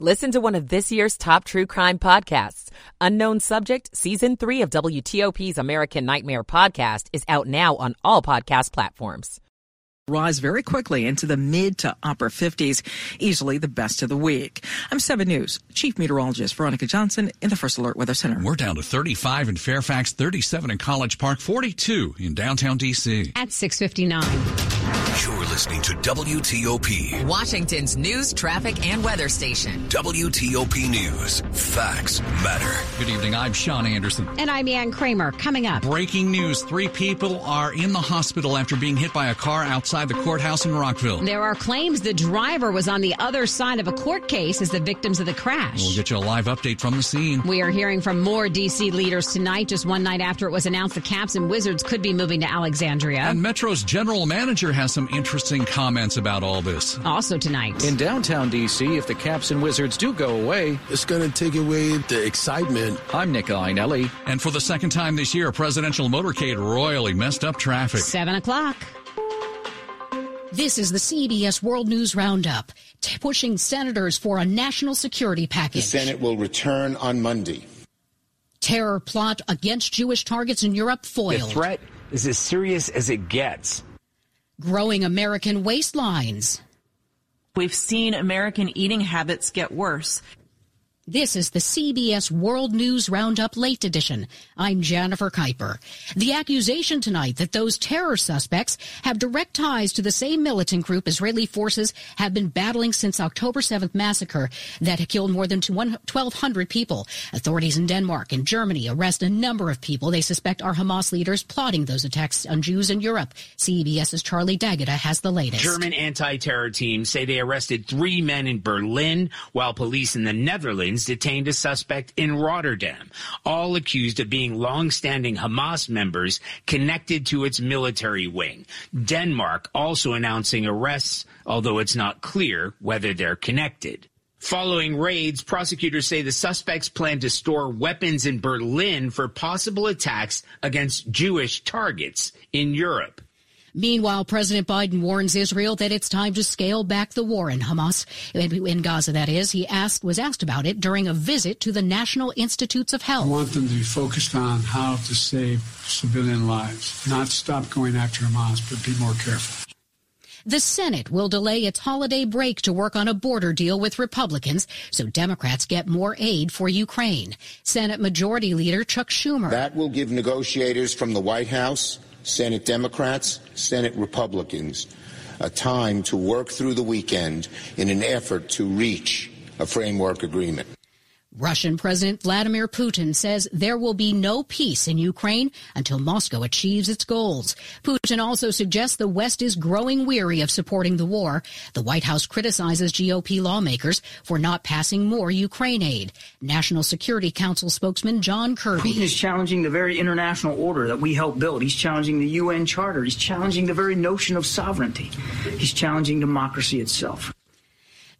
Listen to one of this year's top true crime podcasts. Unknown Subject, Season 3 of WTOP's American Nightmare podcast is out now on all podcast platforms. Rise very quickly into the mid to upper 50s, easily the best of the week. I'm 7 News Chief Meteorologist Veronica Johnson in the First Alert Weather Center. We're down to 35 in Fairfax, 37 in College Park, 42 in downtown D.C. At 659. You're listening to WTOP, Washington's news, traffic, and weather station. WTOP News. Facts matter. Good evening. I'm Sean Anderson. And I'm Ann Kramer. Coming up. Breaking news. Three people are in the hospital after being hit by a car outside the courthouse in Rockville. There are claims the driver was on the other side of a court case as the victims of the crash. We'll get you a live update from the scene. We are hearing from more D.C. leaders tonight, just one night after it was announced the Caps and Wizards could be moving to Alexandria. And Metro's general manager has some interesting comments about all this. Also tonight. In downtown D.C., if the Caps and Wizards do go away, it's going to take away the excitement. I'm Nick Iannelli. And for the second time this year, a presidential motorcade royally messed up traffic. Seven o'clock. This is the CBS World News Roundup, t- pushing senators for a national security package. The Senate will return on Monday. Terror plot against Jewish targets in Europe foiled. The threat is as serious as it gets. Growing American waistlines. We've seen American eating habits get worse. This is the CBS World News Roundup Late Edition. I'm Jennifer Kuiper. The accusation tonight that those terror suspects have direct ties to the same militant group Israeli forces have been battling since October 7th massacre that killed more than 1,200 people. Authorities in Denmark and Germany arrest a number of people they suspect are Hamas leaders plotting those attacks on Jews in Europe. CBS's Charlie D'Agata has the latest. German anti-terror teams say they arrested three men in Berlin, while police in the Netherlands detained a suspect in Rotterdam, all accused of being long-standing Hamas members connected to its military wing. Denmark also announcing arrests, although it's not clear whether they're connected. Following raids, prosecutors say the suspects plan to store weapons in Berlin for possible attacks against Jewish targets in Europe. Meanwhile, President Biden warns Israel that it's time to scale back the war in Hamas, in Gaza, that is. He asked, was asked about it during a visit to the National Institutes of Health. I want them to be focused on how to save civilian lives, not stop going after Hamas, but be more careful. The Senate will delay its holiday break to work on a border deal with Republicans so Democrats get more aid for Ukraine. Senate Majority Leader Chuck Schumer. That will give negotiators from the White House Senate Democrats, Senate Republicans, a time to work through the weekend in an effort to reach a framework agreement. Russian President Vladimir Putin says there will be no peace in Ukraine until Moscow achieves its goals. Putin also suggests the West is growing weary of supporting the war. The White House criticizes GOP lawmakers for not passing more Ukraine aid. National Security Council spokesman John Kirby. Putin is challenging the very international order that we helped build. He's challenging the UN Charter. He's challenging the very notion of sovereignty. He's challenging democracy itself.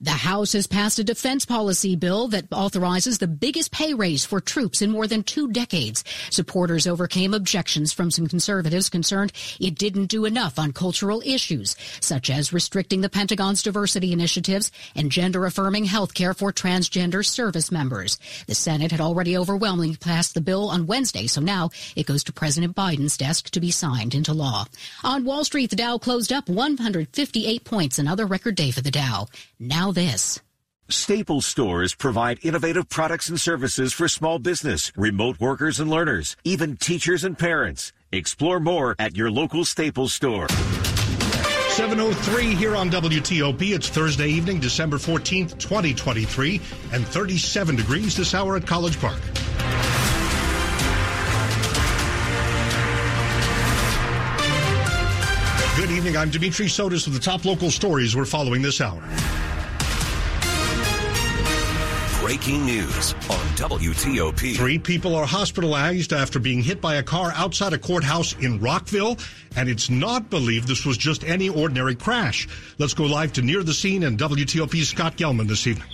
The House has passed a defense policy bill that authorizes the biggest pay raise for troops in more than two decades. Supporters overcame objections from some conservatives concerned it didn't do enough on cultural issues, such as restricting the Pentagon's diversity initiatives and gender affirming health care for transgender service members. The Senate had already overwhelmingly passed the bill on Wednesday, so now it goes to President Biden's desk to be signed into law. On Wall Street, the Dow closed up 158 points, another record day for the Dow. Now this. Staples stores provide innovative products and services for small business, remote workers and learners, even teachers and parents. Explore more at your local Staples store. 703 here on WTOP. It's Thursday evening, December 14th, 2023, and 37 degrees this hour at College Park. Good evening. I'm Dimitri Sotis with the top local stories we're following this hour. Breaking news on WTOP. Three people are hospitalized after being hit by a car outside a courthouse in Rockville, and it's not believed this was just any ordinary crash. Let's go live to near the scene and WTOP's Scott Gelman this evening.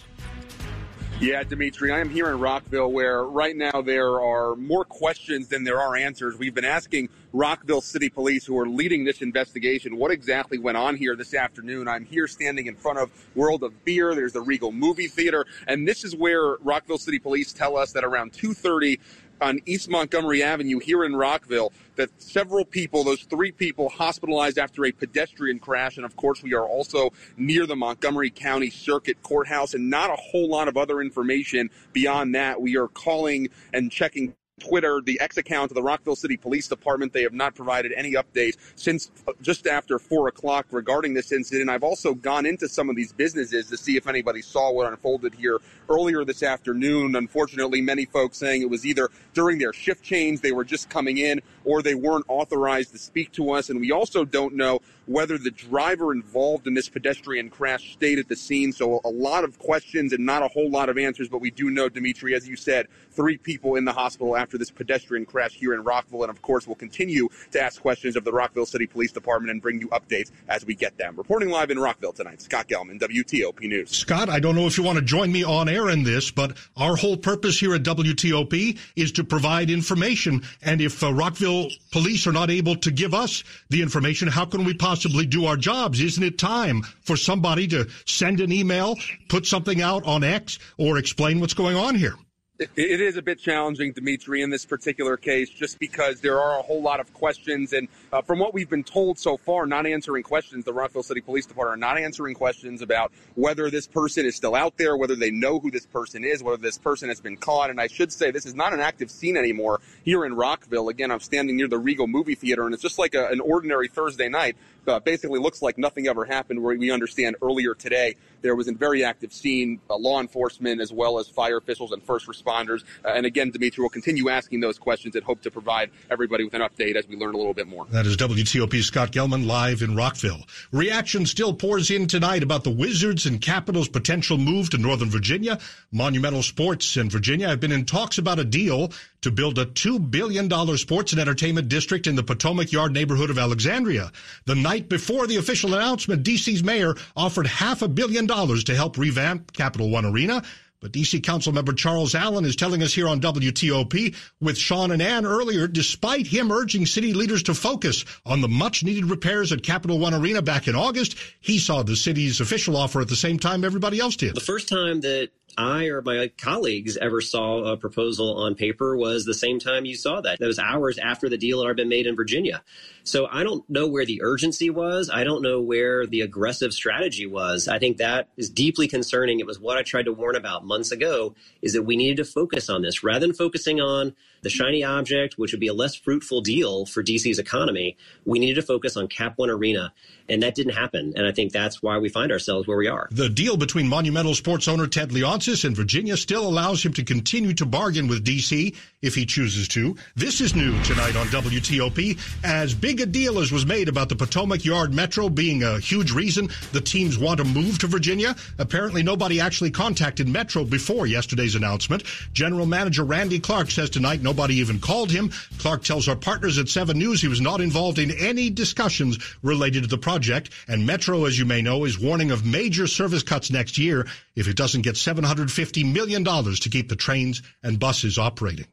Yeah, Dimitri, I am here in Rockville where right now there are more questions than there are answers. We've been asking Rockville City Police who are leading this investigation. What exactly went on here this afternoon? I'm here standing in front of World of Beer. There's the Regal Movie Theater, and this is where Rockville City Police tell us that around 2:30 on East Montgomery Avenue here in Rockville that several people, those three people, hospitalized after a pedestrian crash. And of course, we are also near the Montgomery County Circuit Courthouse and not a whole lot of other information beyond that. We are calling and checking Twitter, the X account of the Rockville City Police Department. They have not provided any updates since uh, just after four o'clock regarding this incident. I've also gone into some of these businesses to see if anybody saw what unfolded here earlier this afternoon. Unfortunately, many folks saying it was either during their shift change, they were just coming in, or they weren't authorized to speak to us. And we also don't know whether the driver involved in this pedestrian crash stayed at the scene. So a lot of questions and not a whole lot of answers. But we do know, Dimitri, as you said, three people in the hospital after this pedestrian crash here in Rockville. And of course, we'll continue to ask questions of the Rockville City Police Department and bring you updates as we get them. Reporting live in Rockville tonight, Scott Gelman, WTOP News. Scott, I don't know if you want to join me on air in this, but our whole purpose here at WTOP is to provide information. And if uh, Rockville police are not able to give us the information, how can we possibly do our jobs? Isn't it time for somebody to send an email, put something out on X, or explain what's going on here? It is a bit challenging, Dimitri, in this particular case, just because there are a whole lot of questions. And uh, from what we've been told so far, not answering questions, the Rockville City Police Department are not answering questions about whether this person is still out there, whether they know who this person is, whether this person has been caught. And I should say, this is not an active scene anymore here in Rockville. Again, I'm standing near the Regal Movie Theater, and it's just like a, an ordinary Thursday night. Uh, basically looks like nothing ever happened. Where we understand earlier today there was a very active scene, uh, law enforcement as well as fire officials and first responders. Uh, and again, Dimitri will continue asking those questions and hope to provide everybody with an update as we learn a little bit more. That is WTOP Scott Gelman live in Rockville. Reaction still pours in tonight about the Wizards and Capitals' potential move to Northern Virginia. Monumental Sports in Virginia have been in talks about a deal to build a $2 billion sports and entertainment district in the Potomac Yard neighborhood of Alexandria. The night before the official announcement, DC's mayor offered half a billion dollars to help revamp Capital One Arena. But DC Councilmember Charles Allen is telling us here on WTOP with Sean and Ann earlier, despite him urging city leaders to focus on the much needed repairs at Capital One Arena back in August, he saw the city's official offer at the same time everybody else did. The first time that I or my colleagues ever saw a proposal on paper was the same time you saw that. That was hours after the deal had already been made in Virginia. So I don't know where the urgency was. I don't know where the aggressive strategy was. I think that is deeply concerning. It was what I tried to warn about months ago is that we needed to focus on this rather than focusing on the shiny object, which would be a less fruitful deal for DC's economy. We needed to focus on Cap One Arena and that didn't happen. And I think that's why we find ourselves where we are. The deal between Monumental sports owner Ted And Virginia still allows him to continue to bargain with D.C. if he chooses to. This is new tonight on WTOP. As big a deal as was made about the Potomac Yard Metro being a huge reason the teams want to move to Virginia, apparently nobody actually contacted Metro before yesterday's announcement. General Manager Randy Clarke says tonight nobody even called him. Clarke tells our partners at 7 News he was not involved in any discussions related to the project and Metro, as you may know, is warning of major service cuts next year if it doesn't get $750 million to keep the trains and buses operating.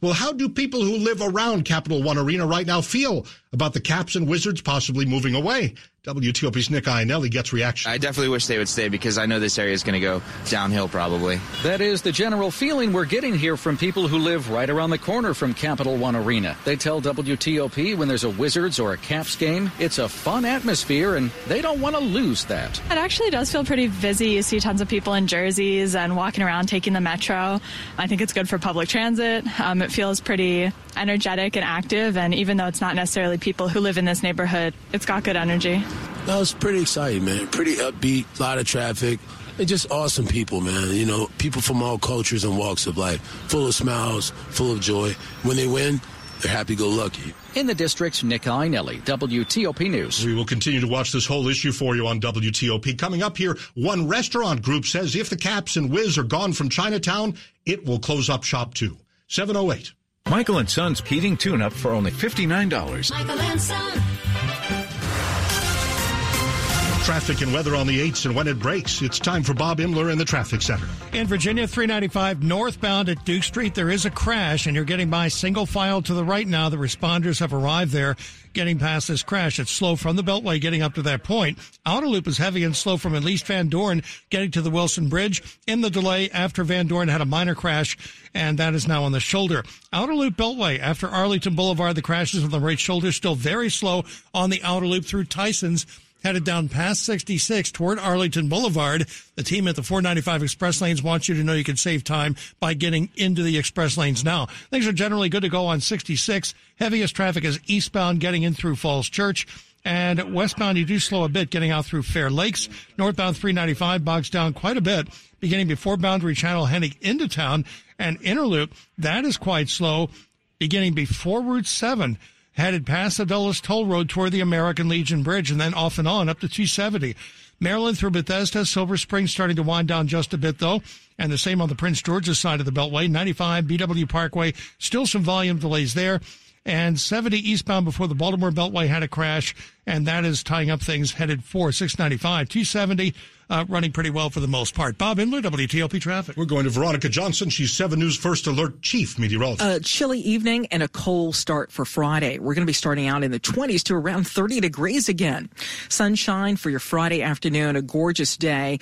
Well, how do people who live around Capital One Arena right now feel about the Caps and Wizards possibly moving away? WTOP's Nick Iannelli gets reaction. I definitely wish they would stay because I know this area is going to go downhill probably. That is the general feeling we're getting here from people who live right around the corner from Capital One Arena. They tell WTOP when there's a Wizards or a Caps game, it's a fun atmosphere and they don't want to lose that. It actually does feel pretty busy. You see tons of people in jerseys and walking around taking the metro. I think it's good for public transit. Um, it feels pretty energetic and active, and even though it's not necessarily people who live in this neighborhood, it's got good energy. That was pretty exciting, man. Pretty upbeat, a lot of traffic. And just awesome people, man. You know, people from all cultures and walks of life, full of smiles, full of joy. When they win, they're happy go lucky. In the district, Nick Iannelli, WTOP News. We will continue to watch this whole issue for you on WTOP. Coming up here, one restaurant group says if the Caps and Wiz are gone from Chinatown, it will close up shop too. 708. Michael and Son's heating tune-up for only $59. Michael and Son. Traffic and weather on the 8s and when it breaks. It's time for Bob Inman in the Traffic Center. In Virginia, 395 northbound at Duke Street, there is a crash, and you're getting by single file to the right now. The responders have arrived there getting past this crash. It's slow from the Beltway getting up to that point. Outer loop is heavy and slow from at least Van Dorn getting to the Wilson Bridge. In the delay after Van Dorn had a minor crash, and that is now on the shoulder. Outer loop Beltway after Arlington Boulevard, the crashes on the right shoulder still very slow on the outer loop through Tyson's headed down past 66 toward Arlington Boulevard. The team at the 495 express lanes wants you to know you can save time by getting into the express lanes now. Things are generally good to go on 66. Heaviest traffic is eastbound getting in through Falls Church. And westbound, you do slow a bit getting out through Fair Lakes. Northbound 395 bogs down quite a bit, beginning before Boundary Channel heading into town. And Inner Loop, that is quite slow, beginning before Route 7 headed past the Dulles Toll Road toward the American Legion Bridge and then off and on up to 270. Maryland through Bethesda, Silver Spring starting to wind down just a bit though. And the same on the Prince George's side of the Beltway. 95 BW Parkway, still some volume delays there. And 70 eastbound before the Baltimore Beltway had a crash, and that is tying up things headed for 695. 270 uh, running pretty well for the most part. Bob Inman, WTOP Traffic. We're going to Veronica Johnson. She's 7 News First Alert Chief Meteorologist. A chilly evening and a cold start for Friday. We're going to be starting out in the 20s to around 30 degrees again. Sunshine for your Friday afternoon, a gorgeous day.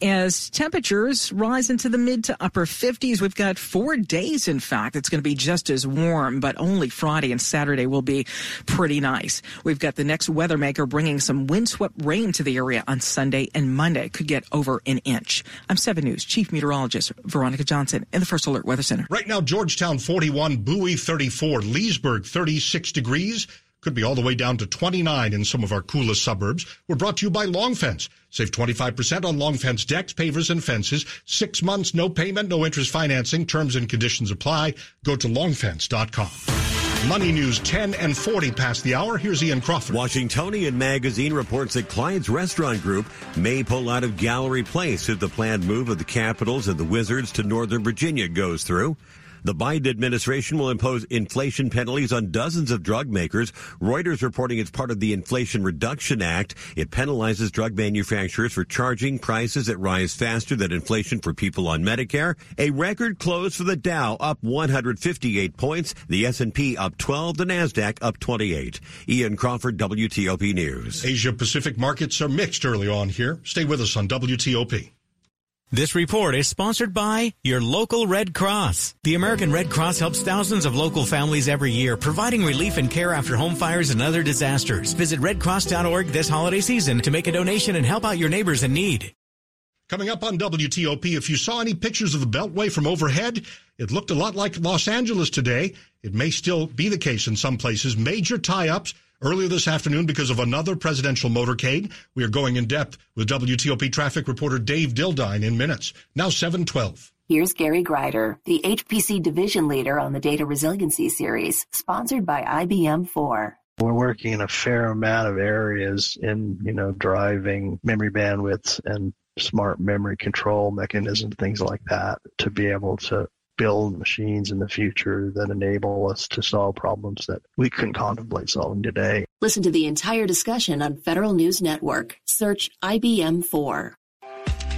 As temperatures rise into the mid to upper 50s, we've got four days, in fact, it's going to be just as warm, but only Friday and Saturday will be pretty nice. We've got the next weather maker bringing some windswept rain to the area on Sunday and Monday could get over an inch. I'm 7 News Chief Meteorologist Veronica Johnson in the First Alert Weather Center. Right now, Georgetown 41, Bowie 34, Leesburg 36 degrees. Could be all the way down to 29 in some of our coolest suburbs. We're brought to you by Long Fence. Save 25% on Long Fence decks, pavers, and fences. Six months, no payment, no interest financing. Terms and conditions apply. Go to longfence.com. Money News 10 and 40 past the hour. Here's Ian Crawford. Washingtonian Magazine reports that Clyde's Restaurant Group may pull out of Gallery Place if the planned move of the Capitals and the Wizards to Northern Virginia goes through. The Biden administration will impose inflation penalties on dozens of drug makers. Reuters reporting it's part of the Inflation Reduction Act. It penalizes drug manufacturers for charging prices that rise faster than inflation for people on Medicare. A record close for the Dow up 158 points, the S&P up 12, the Nasdaq up 28. Ian Crawford, WTOP News. Asia Pacific markets are mixed early on here. Stay with us on WTOP. This report is sponsored by your local Red Cross. The American Red Cross helps thousands of local families every year, providing relief and care after home fires and other disasters. Visit redcross.org this holiday season to make a donation and help out your neighbors in need. Coming up on WTOP, if you saw any pictures of the Beltway from overhead, it looked a lot like Los Angeles today. It may still be the case in some places. Major tie-ups Earlier this afternoon, because of another presidential motorcade, we are going in depth with WTOP traffic reporter Dave Dildine in minutes. Now 712. Here's Gary Grider, the HPC division leader on the Data Resiliency Series, sponsored by IBM 4. We're working in a fair amount of areas in, you know, driving memory bandwidth and smart memory control mechanisms, things like that, to be able to build machines in the future that enable us to solve problems that we couldn't contemplate solving today. Listen to the entire discussion on Federal News Network. Search IBM 4.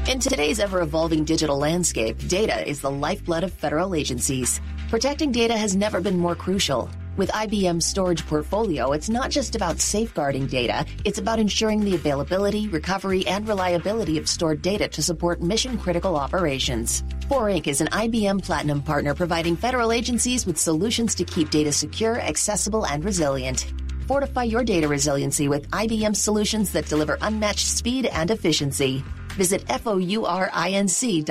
In today's ever evolving digital landscape, data is the lifeblood of federal agencies. Protecting data has never been more crucial. With IBM's storage portfolio, it's not just about safeguarding data, it's about ensuring the availability, recovery, and reliability of stored data to support mission critical operations. 4 Inc. is an IBM Platinum partner providing federal agencies with solutions to keep data secure, accessible, and resilient. Fortify your data resiliency with IBM solutions that deliver unmatched speed and efficiency. Visit FOURINC.com.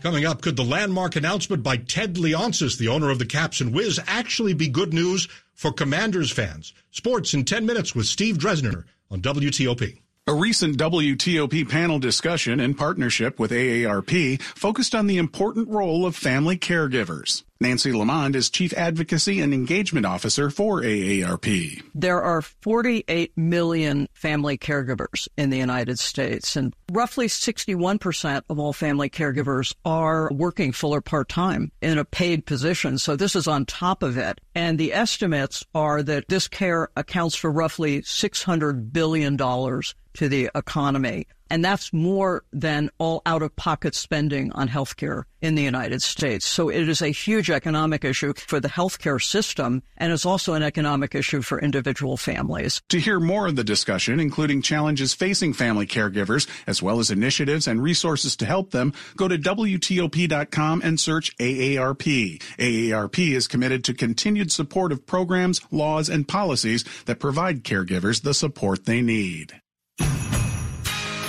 Coming up, could the landmark announcement by Ted Leonsis, the owner of the Caps and Wiz, actually be good news for Commanders fans? Sports in 10 minutes with Steve Dresner on WTOP. A recent WTOP panel discussion in partnership with AARP focused on the important role of family caregivers. Nancy LeaMond is Chief Advocacy and Engagement Officer for AARP. There are 48 million family caregivers in the United States, and roughly 61% of all family caregivers are working full or part time in a paid position. So this is on top of it. And the estimates are that this care accounts for roughly $600 billion to the economy. And that's more than all out of pocket spending on healthcare in the United States. So it is a huge economic issue for the healthcare system and it's also an economic issue for individual families. To hear more of the discussion, including challenges facing family caregivers, as well as initiatives and resources to help them, go to WTOP.com and search AARP. AARP is committed to continued support of programs, laws, and policies that provide caregivers the support they need.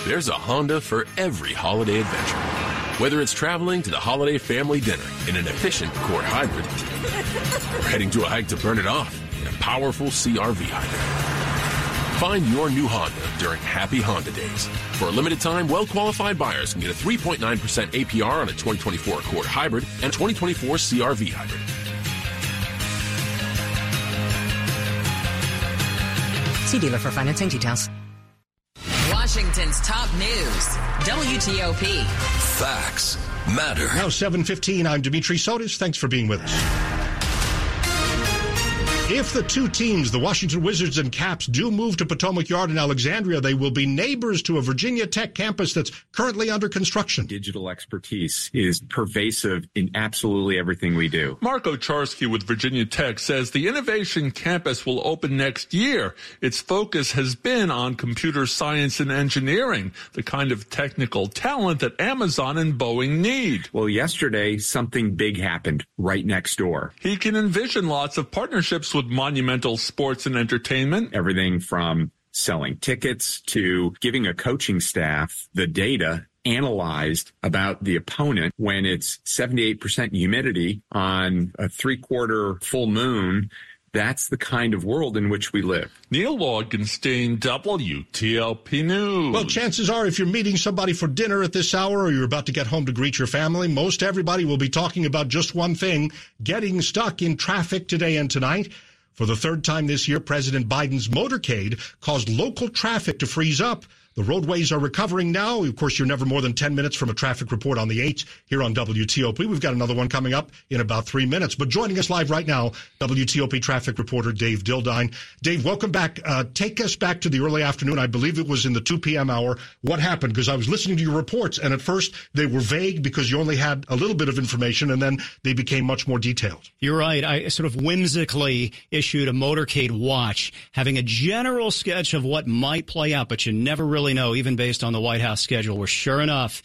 There's a Honda for every holiday adventure. Whether it's traveling to the holiday family dinner in an efficient Accord hybrid, or heading to a hike to burn it off in a powerful CRV hybrid. Find your new Honda during Happy Honda Days. For a limited time, well-qualified buyers can get a 3.9% APR on a 2024 Accord Hybrid and 2024 CRV Hybrid. See dealer for financing details. Washington's top news, WTOP. Facts matter. Now 7:15. I'm Dimitri Sotis. Thanks for being with us. If the two teams, the Washington Wizards and Caps, do move to Potomac Yard in Alexandria, they will be neighbors to a Virginia Tech campus that's currently under construction. Digital expertise is pervasive in absolutely everything we do. Marco Charsky with Virginia Tech says the Innovation Campus will open next year. Its focus has been on computer science and engineering, the kind of technical talent that Amazon and Boeing need. Well, yesterday, something big happened right next door. He can envision lots of partnerships with monumental sports and entertainment. Everything from selling tickets to giving a coaching staff the data analyzed about the opponent when it's 78% humidity on a three quarter full moon. That's the kind of world in which we live. Neil Augenstein, WTOP News. Well, chances are if you're meeting somebody for dinner at this hour or you're about to get home to greet your family, most everybody will be talking about just one thing, getting stuck in traffic today and tonight. For the third time this year, President Biden's motorcade caused local traffic to freeze up. The roadways are recovering now. Of course, you're never more than 10 minutes from a traffic report on the 8 here on WTOP. We've got another one coming up in about three minutes. But joining us live right now, WTOP traffic reporter Dave Dildine. Dave, welcome back. Uh, take us back to the early afternoon. I believe it was in the 2 p.m. hour. What happened? Because I was listening to your reports, and at first they were vague because you only had a little bit of information, and then they became much more detailed. You're right. I sort of whimsically issued a motorcade watch, having a general sketch of what might play out, but you never really know, even based on the White House schedule, where sure enough,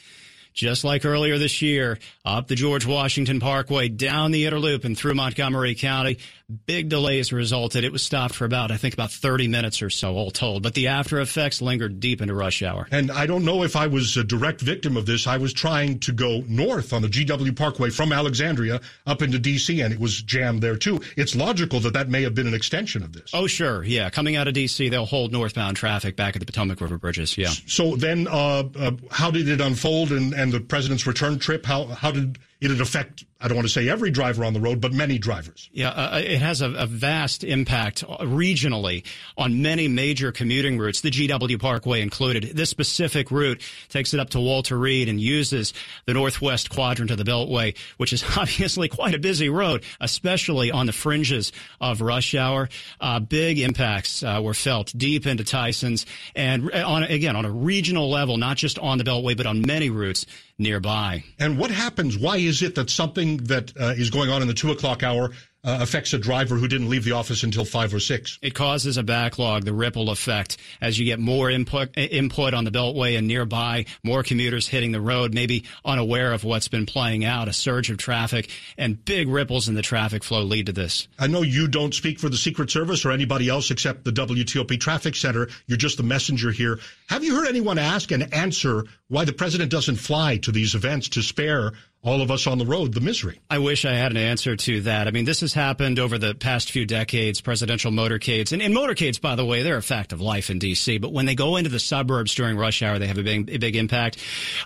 just like earlier this year, up the George Washington Parkway, down the Inner Loop and through Montgomery County. Big delays resulted. It was stopped for about, I think, about 30 minutes or so, all told. But the after effects lingered deep into rush hour. And I don't know if I was a direct victim of this. I was trying to go north on the GW Parkway from Alexandria up into D.C., and it was jammed there too. It's logical that that may have been an extension of this. Oh, sure. Yeah. Coming out of D.C., they'll hold northbound traffic back at the Potomac River bridges. Yeah. So then, uh, uh, how did it unfold and, and the president's return trip? How, how did it affect, I don't want to say every driver on the road, but many drivers. Yeah, uh, it has a, a, vast impact regionally on many major commuting routes, the GW Parkway included. This specific route takes it up to Walter Reed and uses the northwest quadrant of the Beltway, which is obviously quite a busy road, especially on the fringes of rush hour. Uh, big impacts uh, were felt deep into Tyson's and on again on a regional level, not just on the Beltway, but on many routes nearby. And what happens? Why is it that something that uh, is going on in the two o'clock hour uh, affects a driver who didn't leave the office until five or six. It causes a backlog, the ripple effect, as you get more input input on the Beltway and nearby, more commuters hitting the road, maybe unaware of what's been playing out, a surge of traffic, and big ripples in the traffic flow lead to this. I know you don't speak for the Secret Service or anybody else except the WTOP Traffic Center. You're just the messenger here. Have you heard anyone ask and answer why the president doesn't fly to these events to spare all of us on the road the misery. I wish I had an answer to that. I mean, this has happened over the past few decades, presidential motorcades. And, and motorcades, by the way, they're a fact of life in D.C. But when they go into the suburbs during rush hour, they have a big, a big impact.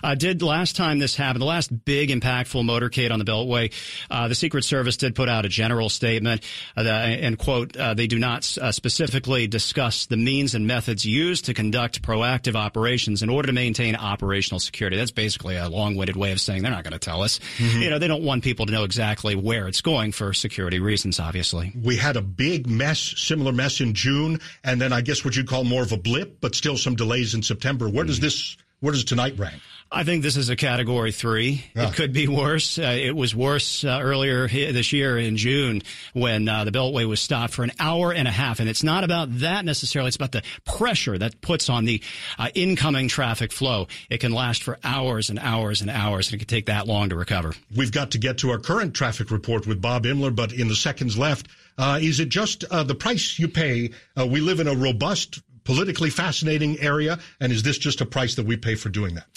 Uh, did last time this happened, the last big impactful motorcade on the Beltway, uh, the Secret Service did put out a general statement uh, and quote, uh, they do not uh, specifically discuss the means and methods used to conduct proactive operations in order to maintain operational security. That's basically a long-winded way of saying they're not going to tell us us. Mm-hmm. You know, they don't want people to know exactly where it's going for security reasons, obviously. We had a big mess, similar mess in June, and then I guess what you'd call more of a blip, but still some delays in September. Where mm-hmm. does this where does tonight rank? I think this is a category three. Yeah. It could be worse. Uh, it was worse uh, earlier this year in June when uh, the Beltway was stopped for an hour and a half. And it's not about that necessarily. It's about the pressure that puts on the uh, incoming traffic flow. It can last for hours and hours and hours, and it can take that long to recover. We've got to get to our current traffic report with Bob Inman, but in the seconds left, uh, is it just uh, the price you pay? we live in a robust politically fascinating area? And is this just a price that we pay for doing that?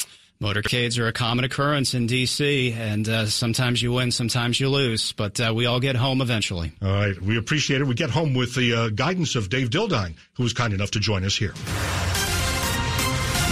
Motorcades are a common occurrence in D.C., and uh, sometimes you win, sometimes you lose, but uh, we all get home eventually. All right. We appreciate it. We get home with the uh, guidance of Dave Dildine, who was kind enough to join us here.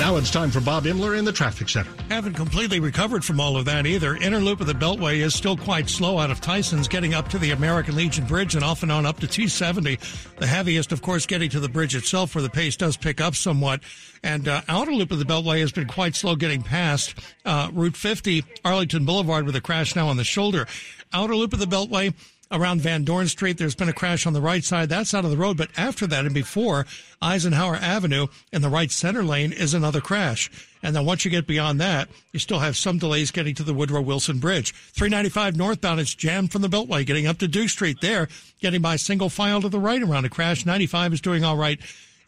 Now it's time for Bob Inman in the traffic center. Haven't completely recovered from all of that either. Inner loop of the Beltway is still quite slow out of Tyson's, getting up to the American Legion Bridge and off and on up to T70. The heaviest, of course, getting to the bridge itself, where the pace does pick up somewhat. And uh, outer loop of the Beltway has been quite slow getting past uh, Route 50, Arlington Boulevard, with a crash now on the shoulder. Outer loop of the Beltway around Van Dorn Street. There's been a crash on the right side. That's out of the road. But after that and before Eisenhower Avenue in the right center lane is another crash. And then once you get beyond that, you still have some delays getting to the Woodrow Wilson Bridge. 395 northbound, it's jammed from the Beltway getting up to Duke Street there, getting by single file to the right around a crash. 95 is doing all right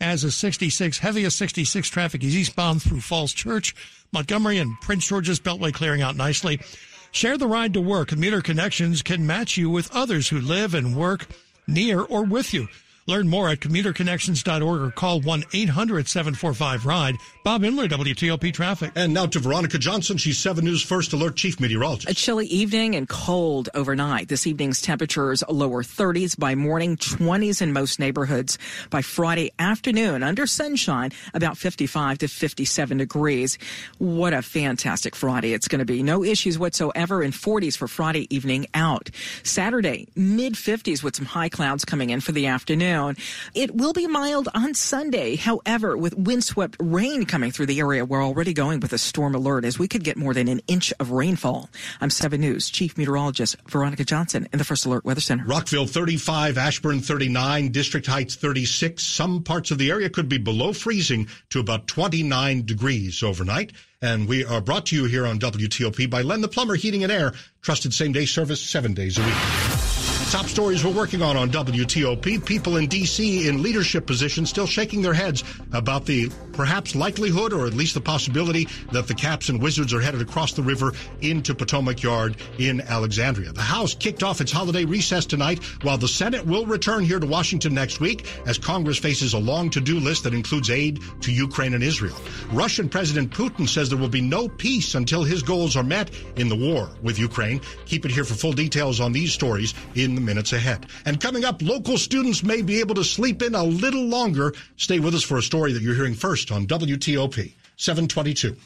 as is 66. Heaviest 66 traffic is eastbound through Falls Church. Montgomery and Prince George's Beltway clearing out nicely. Share the ride to work. Commuter Connections can match you with others who live and work near or with you. Learn more at commuterconnections.org or call 1-800-745-RIDE. Bob Inman, WTOP Traffic. And now to Veronica Johnson. She's 7 News First Alert Chief Meteorologist. A chilly evening and cold overnight. This evening's temperatures lower 30s by morning, 20s in most neighborhoods. By Friday afternoon, under sunshine, about 55 to 57 degrees. What a fantastic Friday it's going to be. No issues whatsoever in 40s for Friday evening out. Saturday, mid 50s with some high clouds coming in for the afternoon afternoon. It will be mild on Sunday. However, with windswept rain coming through the area, we're already going with a storm alert as we could get more than an inch of rainfall. I'm 7 News Chief Meteorologist Veronica Johnson in the First Alert Weather Center. Rockville 35, Ashburn 39, District Heights 36. Some parts of the area could be below freezing to about 29 degrees overnight. And we are brought to you here on WTOP by Len the Plumber Heating and Air, trusted same day service seven days a week. Top stories we're working on on WTOP. People in D.C. in leadership positions still shaking their heads about the perhaps likelihood or at least the possibility that the Caps and Wizards are headed across the river into Potomac Yard in Alexandria. The House kicked off its holiday recess tonight while the Senate will return here to Washington next week as Congress faces a long to-do list that includes aid to Ukraine and Israel. Russian President Putin says there will be no peace until his goals are met in the war with Ukraine. Keep it here for full details on these stories in the minutes ahead. And coming up, local students may be able to sleep in a little longer. Stay with us for a story that you're hearing first on WTOP 722.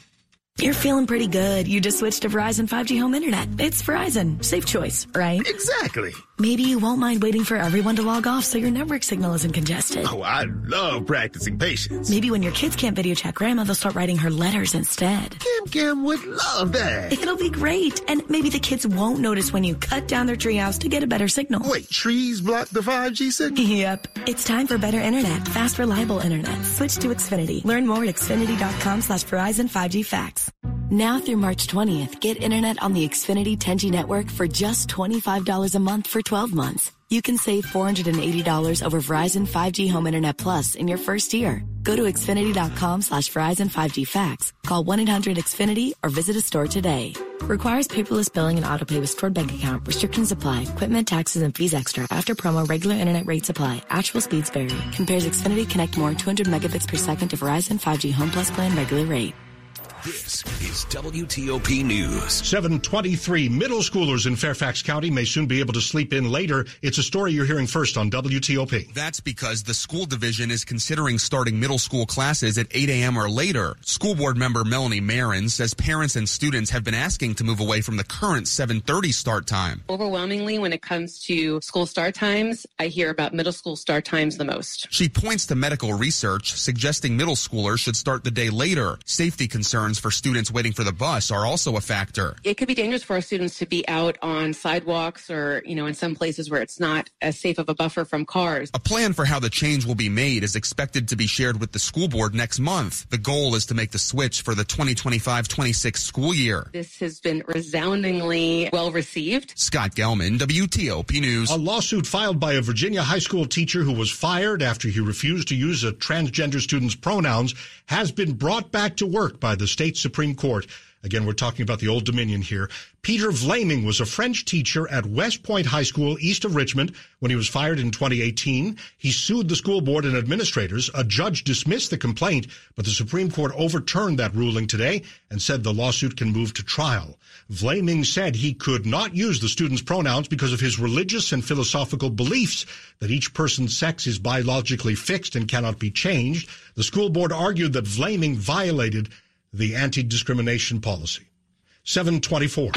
You're feeling pretty good. You just switched to Verizon 5G home internet. It's Verizon. Safe choice, right? Exactly. Maybe you won't mind waiting for everyone to log off so your network signal isn't congested. Oh, I love practicing patience. Maybe when your kids can't video chat grandma, they'll start writing her letters instead. Kim Kim would love that. It'll be great. And maybe the kids won't notice when you cut down their treehouse to get a better signal. Wait, trees block the 5G signal? Yep. It's time for better internet. Fast, reliable internet. Switch to Xfinity. Learn more at xfinity.com slash Verizon 5G facts. Now through March 20th, get internet on the Xfinity 10G network for just $25 a month for 12 months. You can save $480 over Verizon 5G Home Internet Plus in your first year. Go to Xfinity.com slash Verizon 5G facts. Call 1-800-XFINITY or visit a store today. Requires paperless billing and autopay with stored bank account. Restrictions apply. Equipment, taxes, and fees extra. After promo, regular internet rates apply. Actual speeds vary. Compares Xfinity Connect More 200 megabits per second to Verizon 5G Home Plus plan regular rate. This is WTOP News. 723 middle schoolers in Fairfax County may soon be able to sleep in later. It's a story you're hearing first on WTOP. That's because the school division is considering starting middle school classes at 8 a.m. or later. School board member Melanie Meren says parents and students have been asking to move away from the current 7:30 start time. Overwhelmingly, when it comes to school start times, I hear about middle school start times the most. She points to medical research suggesting middle schoolers should start the day later. Safety concerns for students waiting for the bus are also a factor. It could be dangerous for our students to be out on sidewalks or, you know, in some places where it's not as safe of a buffer from cars. A plan for how the change will be made is expected to be shared with the school board next month. The goal is to make the switch for the 2025-26 school year. This has been resoundingly well received. Scott Gelman, WTOP News. A lawsuit filed by a Virginia high school teacher who was fired after he refused to use a transgender student's pronouns has been brought back to work by the state Supreme Court. Again, we're talking about the Old Dominion here. Peter Vlaming was a French teacher at West Point High School east of Richmond when he was fired in 2018. He sued the school board and administrators. A judge dismissed the complaint, but the Supreme Court overturned that ruling today and said the lawsuit can move to trial. Vlaming said he could not use the student's pronouns because of his religious and philosophical beliefs that each person's sex is biologically fixed and cannot be changed. The school board argued that Vlaming violated the anti-discrimination policy. 724.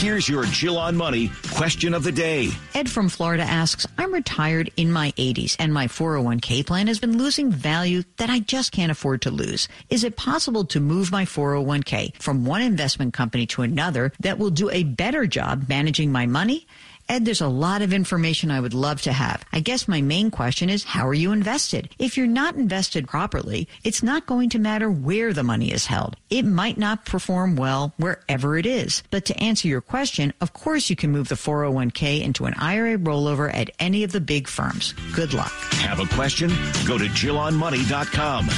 Here's your Jill on Money question of the day. Ed from Florida asks, I'm retired in my 80s and my 401k plan has been losing value that I just can't afford to lose. Is it possible to move my 401k from one investment company to another that will do a better job managing my money? Ed, there's a lot of information I would love to have. I guess my main question is, how are you invested? If you're not invested properly, it's not going to matter where the money is held. It might not perform well wherever it is. But to answer your question, of course you can move the 401k into an IRA rollover at any of the big firms. Good luck. Have a question? Go to JillOnMoney.com.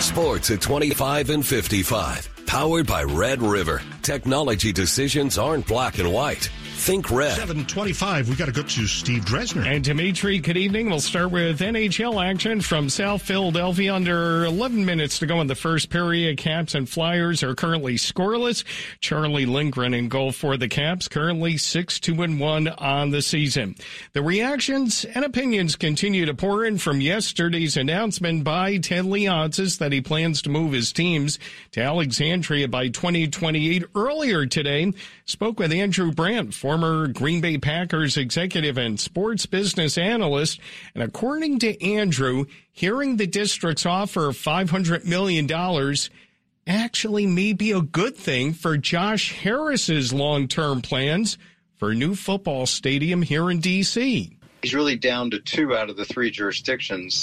Sports at 25 and 55. Powered by Red River. Technology decisions aren't black and white. Think red. 725. We got to go to Steve Dresner. And Dimitri, good evening. We'll start with NHL action from South Philadelphia. Under 11 minutes to go in the first period. Caps and Flyers are currently scoreless. Charlie Lindgren in goal for the Caps, currently 6 2 and 1 on the season. The reactions and opinions continue to pour in from yesterday's announcement by Ted Leonsis that he plans to move his teams to Alexandria by 2028. Earlier today, spoke with Andrew Brandt, former Green Bay Packers executive and sports business analyst. And according to Andrew, hearing the district's offer of $500 million actually may be a good thing for Josh Harris's long-term plans for a new football stadium here in D.C. He's really down to two out of the three jurisdictions